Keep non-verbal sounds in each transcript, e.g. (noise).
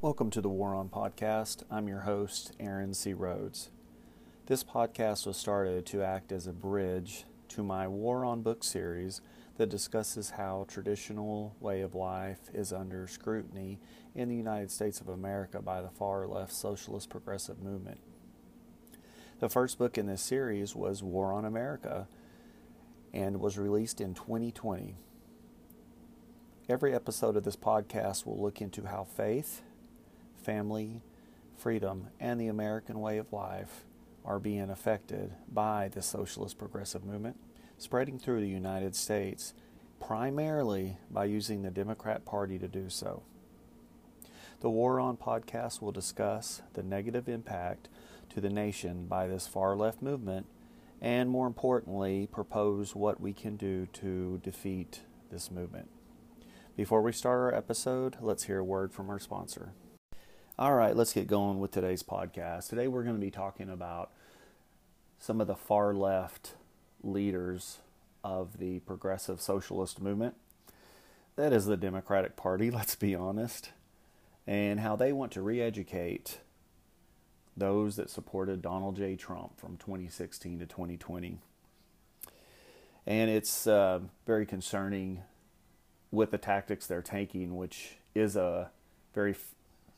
Welcome to the War On Podcast. I'm your host, Aaron C. Rhodes. This podcast was started to act as a bridge to my War On book series that discusses how traditional way of life is under scrutiny in the United States of America by the far left socialist progressive movement. The first book in this series was War on America and was released in 2020. Every episode of this podcast will look into how faith, family, freedom, and the American way of life are being affected by the socialist progressive movement, spreading through the United States primarily by using the Democrat Party to do so. The War On podcast will discuss the negative impact to the nation by this far left movement and, more importantly, propose what we can do to defeat this movement. Before we start our episode, let's hear a word from our sponsor. All right, let's get going with today's podcast. Today we're going to be talking about some of the far left leaders of the progressive socialist movement. That is the Democratic Party, (laughs) let's be honest, and how they want to re educate those that supported Donald J. Trump from 2016 to 2020. And it's uh, very concerning with the tactics they're taking, which is a very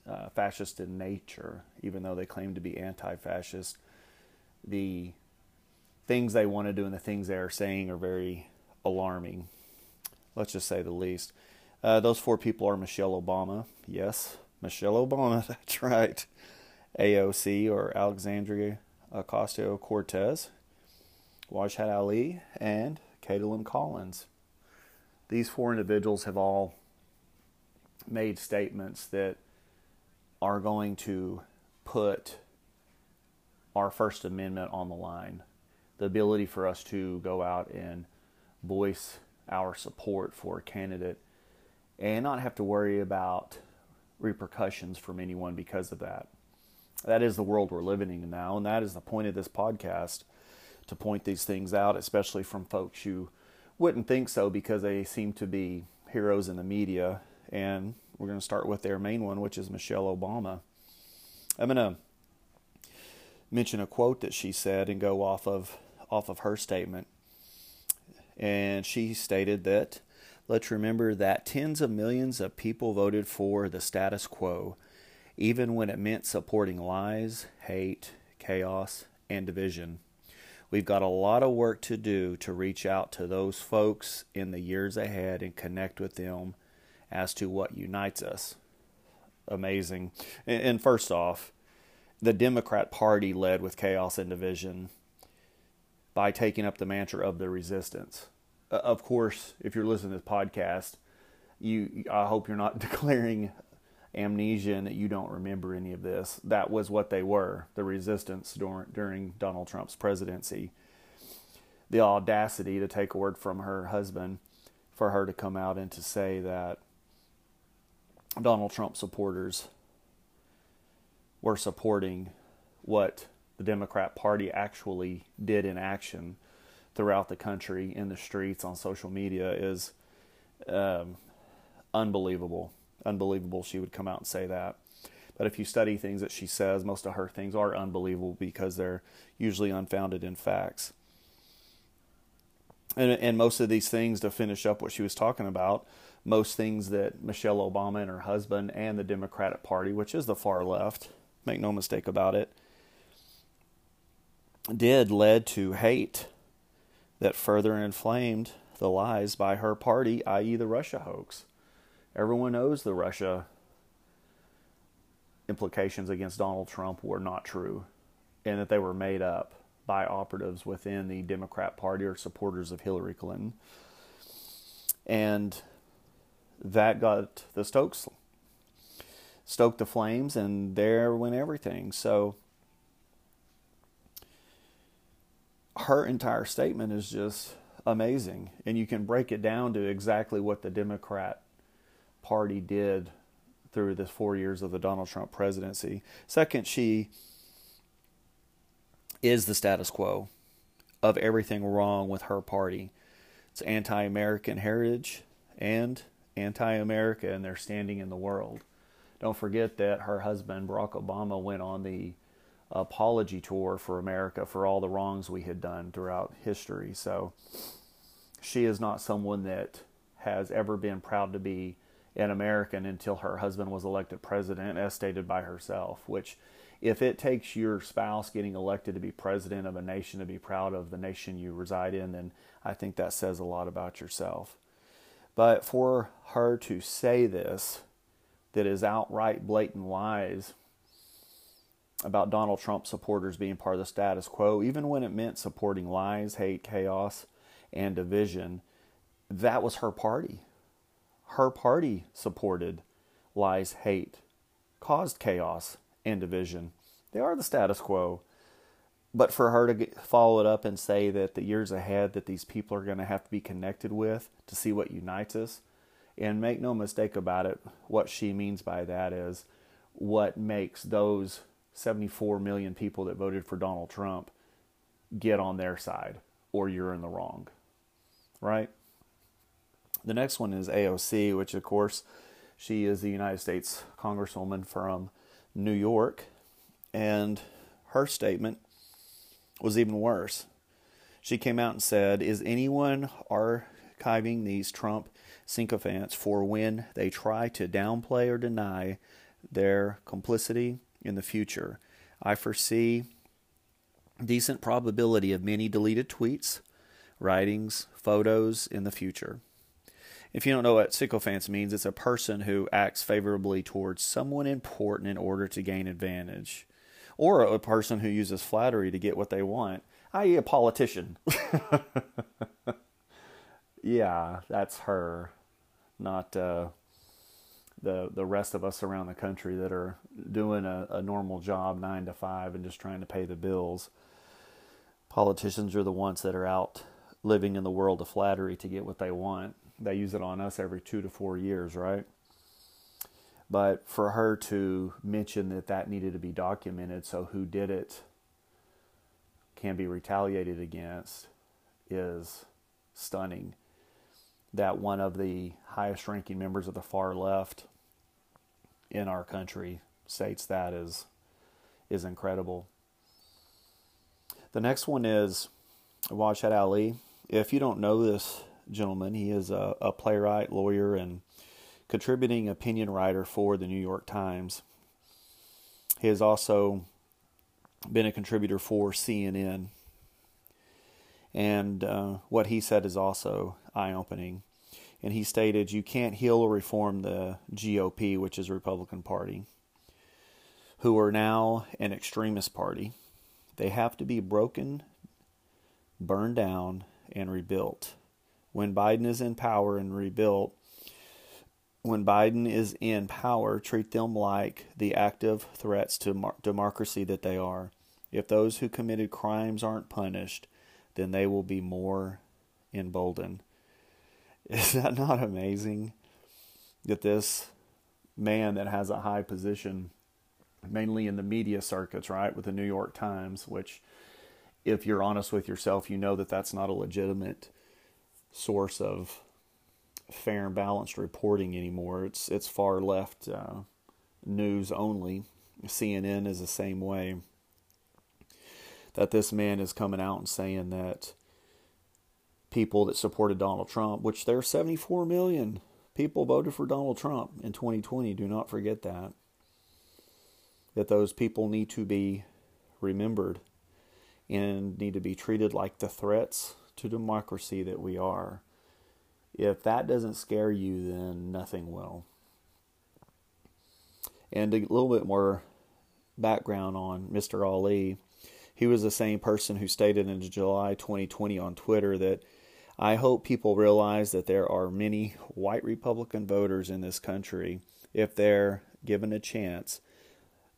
uh, fascist in nature, even though they claim to be anti fascist. The things they want to do and the things they are saying are very alarming, let's just say the least. Uh, those four people are Michelle Obama. Yes, Michelle Obama, (laughs) that's right. AOC or Alexandria Ocasio Cortez, Waheed Ali, and Kaitlan Collins. These four individuals have all made statements that are going to put our First Amendment on the line. The ability for us to go out and voice our support for a candidate and not have to worry about repercussions from anyone because of that. That is the world we're living in now, and that is the point of this podcast to point these things out, especially from folks who wouldn't think so because they seem to be heroes in the media and we're going to start with their main one, which is Michelle Obama. I'm going to mention a quote that she said and go off of off of her statement. And she stated that let's remember that tens of millions of people voted for the status quo, even when it meant supporting lies, hate, chaos, and division. We've got a lot of work to do to reach out to those folks in the years ahead and connect with them as to what unites us. Amazing. And, first off, the Democrat Party led with chaos and division by taking up the mantra of the resistance. Of course, if you're listening to this podcast, you I hope you're not (laughs) declaring amnesia and that you don't remember any of this. That was what they were, the resistance during Donald Trump's presidency. The audacity to take a word from her husband for her to come out and to say that Donald Trump supporters were supporting what the Democrat Party actually did in action throughout the country in the streets on social media is um, unbelievable. Unbelievable she would come out and say that. But if you study things that she says, most of her things are unbelievable because they're usually unfounded in facts. And, and most of these things, to finish up what she was talking about, most things that Michelle Obama and her husband and the Democratic Party, which is the far left, make no mistake about it, did led to hate that further inflamed the lies by her party, i.e., the Russia hoax. Everyone knows the Russia implications against Donald Trump were not true and that they were made up by operatives within the Democrat Party or supporters of Hillary Clinton. And that got the Stokes stoked the flames, and there went everything. So her entire statement is just amazing, and you can break it down to exactly what the Democrat Party did through the four years of the Donald Trump presidency. Second, she is the status quo of everything wrong with her party. It's anti American heritage and anti America and their standing in the world. don't forget that her husband, Barack Obama, went on the apology tour for America for all the wrongs we had done throughout history. So she is not someone that has ever been proud to be an American until her husband was elected president, as stated by herself. Which, if it takes your spouse getting elected to be president of a nation to be proud of the nation you reside in, then I think that says a lot about yourself. But for her to say this, that is outright blatant lies about Donald Trump supporters being part of the status quo, even when it meant supporting lies, hate, chaos, and division, that was her party. Her party supported lies, hate, caused chaos and division. They are the status quo. But for her to get, follow it up and say that the years ahead that these people are going to have to be connected with to see what unites us, and make no mistake about it, what she means by that is what makes those 74 million people that voted for Donald Trump get on their side, or you're in the wrong. Right? The next one is AOC, which, of course, she is the United States Congresswoman from New York. And her statement was even worse. She came out and said, Is anyone archiving these Trump sycophants for when they try to downplay or deny their complicity in the future. I foresee decent probability of many deleted tweets, writings, photos in the future. If you don't know what sycophants means, it's a person who acts favorably towards someone important in order to gain advantage, or a person who uses flattery to get what they want, i.e., a politician. (laughs) yeah, that's her, not uh, the the rest of us around the country that are doing a, a normal job nine to five and just trying to pay the bills. Politicians are the ones that are out living in the world of flattery to get what they want. They use it on us every two to four years, right? But for her to mention that that needed to be documented so who did it can be retaliated against is stunning. That one of the highest ranking members of the far left in our country states that is is incredible. The next one is Waahid Ali. If you don't know this gentleman, he is a, a playwright, lawyer, and contributing opinion writer for the New York Times. He has also been a contributor for CNN. And uh, what he said is also eye opening and he stated, "You can't heal or reform the GOP, which is the Republican Party, who are now an extremist party. They have to be broken, burned down, and rebuilt. When Biden is in power and rebuilt." When Biden is in power, treat them like the active threats to democracy that they are. If those who committed crimes aren't punished, then they will be more emboldened. (laughs) Is that not amazing? That this man that has a high position, mainly in the media circuits, right, with the New York Times, which, if you're honest with yourself, you know that that's not a legitimate source of fair and balanced reporting anymore. It's it's far left uh, news only. CNN is the same way. That this man is coming out and saying that people that supported Donald Trump, which there are 74 million people voted for Donald Trump in 2020. Do not forget that. That those people need to be remembered and need to be treated like the threats to democracy that we are. If that doesn't scare you, then nothing will. And a little bit more background on Mr. Ali. He was the same person who stated in July 2020 on Twitter that I hope people realize that there are many white Republican voters in this country, if they're given a chance,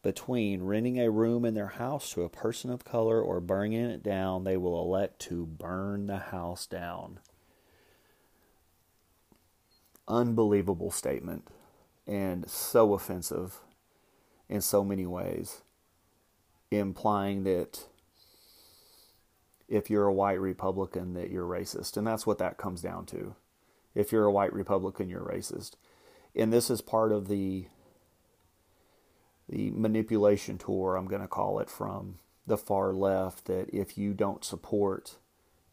between renting a room in their house to a person of color or burning it down, they will elect to burn the house down. Unbelievable statement and so offensive in so many ways, implying that if you're a white Republican that you're racist. And that's what that comes down to. If you're a white Republican, you're racist. And this is part of the the manipulation tour, I'm going to call it, from the far left that if you don't support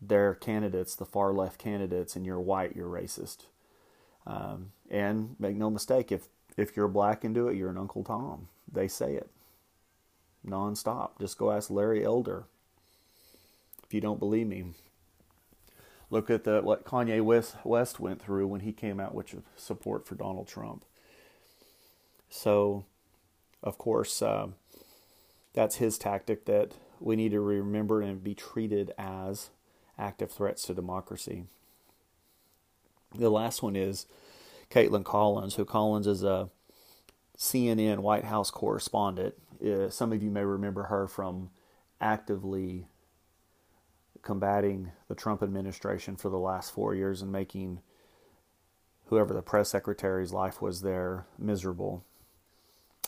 their candidates, the far left candidates, and you're white, you're racist. Um, and make no mistake, if if you're black and do it, you're an Uncle Tom. They say it nonstop. Just go ask Larry Elder. If you don't believe me, look at the what Kanye West, West went through when he came out with support for Donald Trump. So, of course, uh, that's his tactic that we need to remember and be treated as active threats to democracy. The last one is Kaitlan Collins, who Collins is a CNN White House correspondent. Uh, some of you may remember her from actively combating the Trump administration for the last four years and making whoever the press secretary's life was there miserable,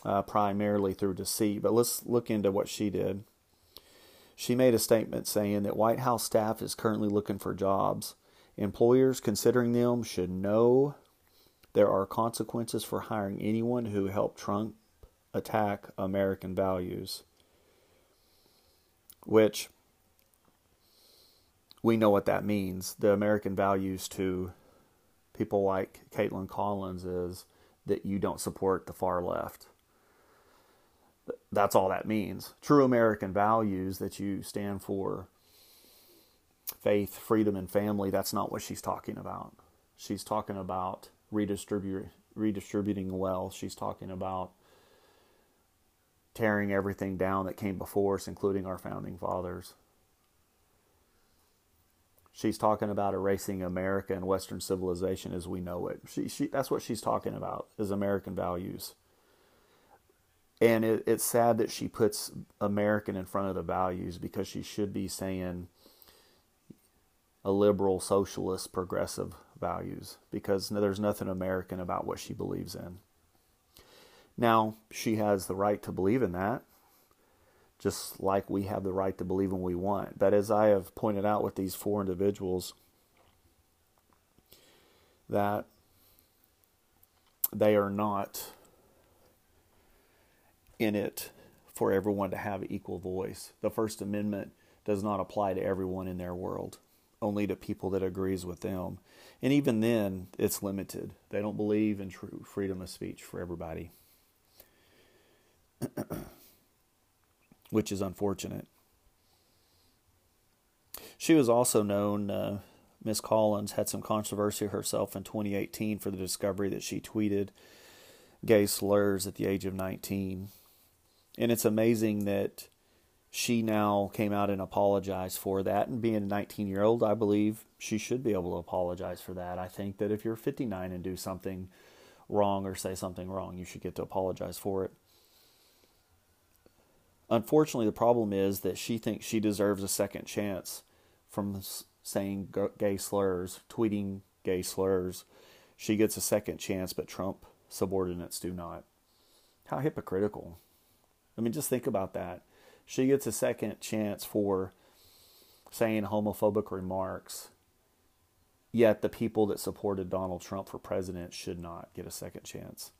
uh, primarily through deceit. But let's look into what she did. She made a statement saying that White House staff is currently looking for jobs. Employers considering them should know there are consequences for hiring anyone who helped Trump attack American values, which we know what that means. The American values to people like Kaitlan Collins is that you don't support the far left. That's all that means. True American values that you stand for faith, freedom, and family, that's not what she's talking about. She's talking about redistribute, redistributing wealth. She's talking about tearing everything down that came before us, including our founding fathers. She's talking about erasing America and Western civilization as we know it. She, she, that's what she's talking about is American values. And it, it's sad that she puts American in front of the values because she should be saying a liberal, socialist, progressive values because there's nothing American about what she believes in. Now, she has the right to believe in that just like we have the right to believe in what we want. But as I have pointed out with these four individuals, that they are not in it for everyone to have equal voice. The First Amendment does not apply to everyone in their world, only to people that agrees with them. And even then, it's limited. They don't believe in true freedom of speech for everybody. (clears throat) which is unfortunate. She was also known, uh, Miss Collins had some controversy herself in 2018 for the discovery that she tweeted gay slurs at the age of 19. And it's amazing that she now came out and apologized for that. And being a 19 year old, I believe she should be able to apologize for that. I think that if you're 59 and do something wrong or say something wrong, you should get to apologize for it. Unfortunately, the problem is that she thinks she deserves a second chance from saying gay slurs, tweeting gay slurs. She gets a second chance, but Trump subordinates do not. How hypocritical. I mean, just think about that. She gets a second chance for saying homophobic remarks, yet the people that supported Donald Trump for president should not get a second chance.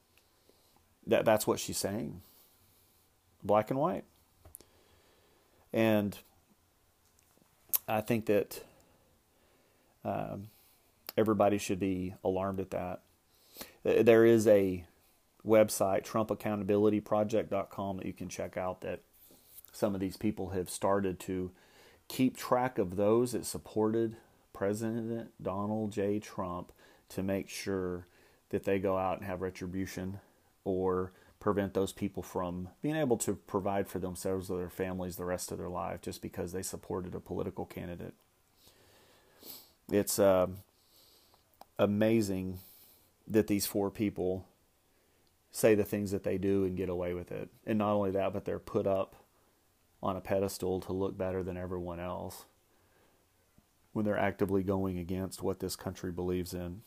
That, that's what she's saying. Black and white. And I think that um, everybody should be alarmed at that. There is a website, TrumpAccountabilityProject.com, that you can check out that some of these people have started to keep track of those that supported President Donald J. Trump to make sure that they go out and have retribution or prevent those people from being able to provide for themselves or their families the rest of their life just because they supported a political candidate. It's uh, amazing that these four people say the things that they do and get away with it. And not only that, but they're put up on a pedestal to look better than everyone else when they're actively going against what this country believes in.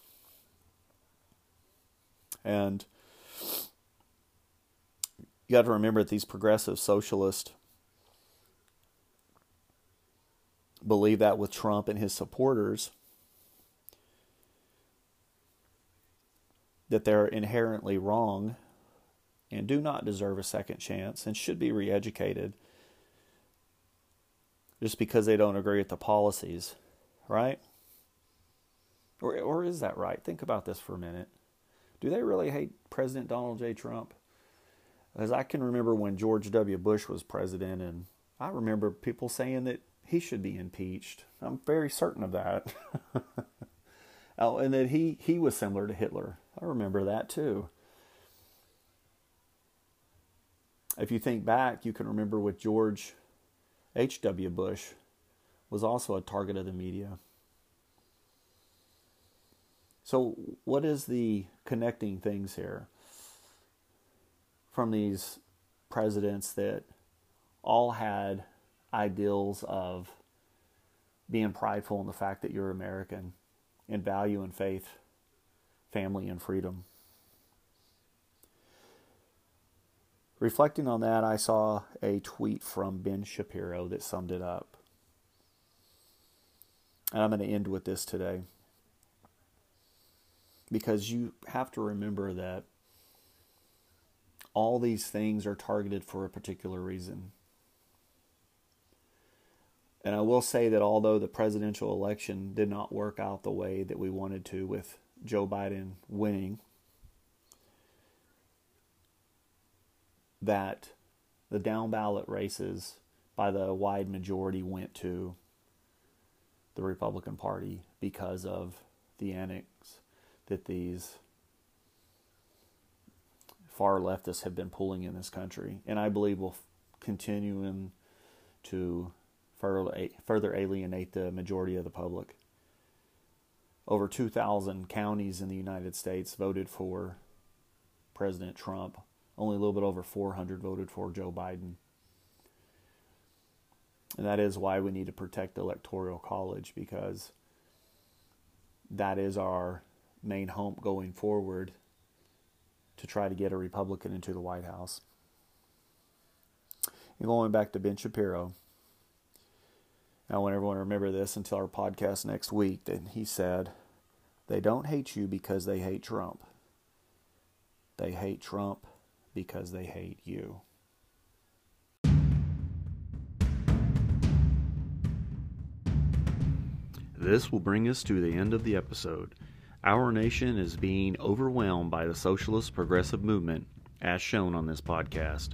And you got to remember that these progressive socialists believe that with Trump and his supporters, that they're inherently wrong and do not deserve a second chance and should be re educated just because they don't agree with the policies, right? Or, or is that right? Think about this for a minute. Do they really hate President Donald J. Trump? As I can remember when George W. Bush was president, and I remember people saying that he should be impeached. I'm very certain of that. (laughs) oh, and that he, he was similar to Hitler. I remember that too. If you think back, you can remember with George H.W. Bush was also a target of the media. So, what is the connecting things here from these presidents that all had ideals of being prideful in the fact that you're American and value and faith, family and freedom? Reflecting on that, I saw a tweet from Ben Shapiro that summed it up. And I'm going to end with this today because you have to remember that all these things are targeted for a particular reason. And I will say that although the presidential election did not work out the way that we wanted to, with Joe Biden winning, that the down ballot races by the wide majority went to the Republican Party because of the annex that these far leftists have been pulling in this country, and I believe will continue in to further alienate the majority of the public. Over 2,000 counties in the United States voted for President Trump. Only a little bit over 400 voted for Joe Biden. And that is why we need to protect the Electoral College because that is our main hope going forward to try to get a Republican into the White House. And going back to Ben Shapiro, I want everyone to remember this until our podcast next week. That he said, They don't hate you because they hate Trump. They hate Trump because they hate you. This will bring us to the end of the episode. Our nation is being overwhelmed by the socialist progressive movement, as shown on this podcast.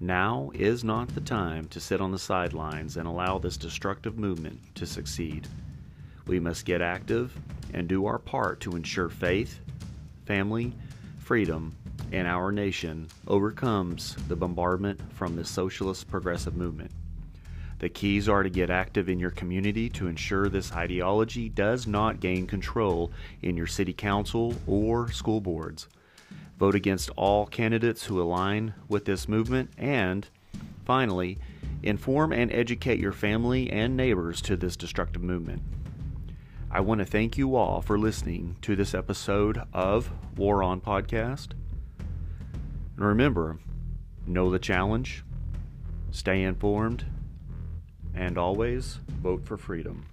Now is not the time to sit on the sidelines and allow this destructive movement to succeed. We must get active and do our part to ensure faith, family, freedom, and our nation overcomes the bombardment from the socialist progressive movement. The keys are to get active in your community to ensure this ideology does not gain control in your city council or school boards. Vote against all candidates who align with this movement. And finally, inform and educate your family and neighbors to this destructive movement. I want to thank you all for listening to this episode of War On Podcast. And remember, know the challenge, stay informed, and always vote for freedom.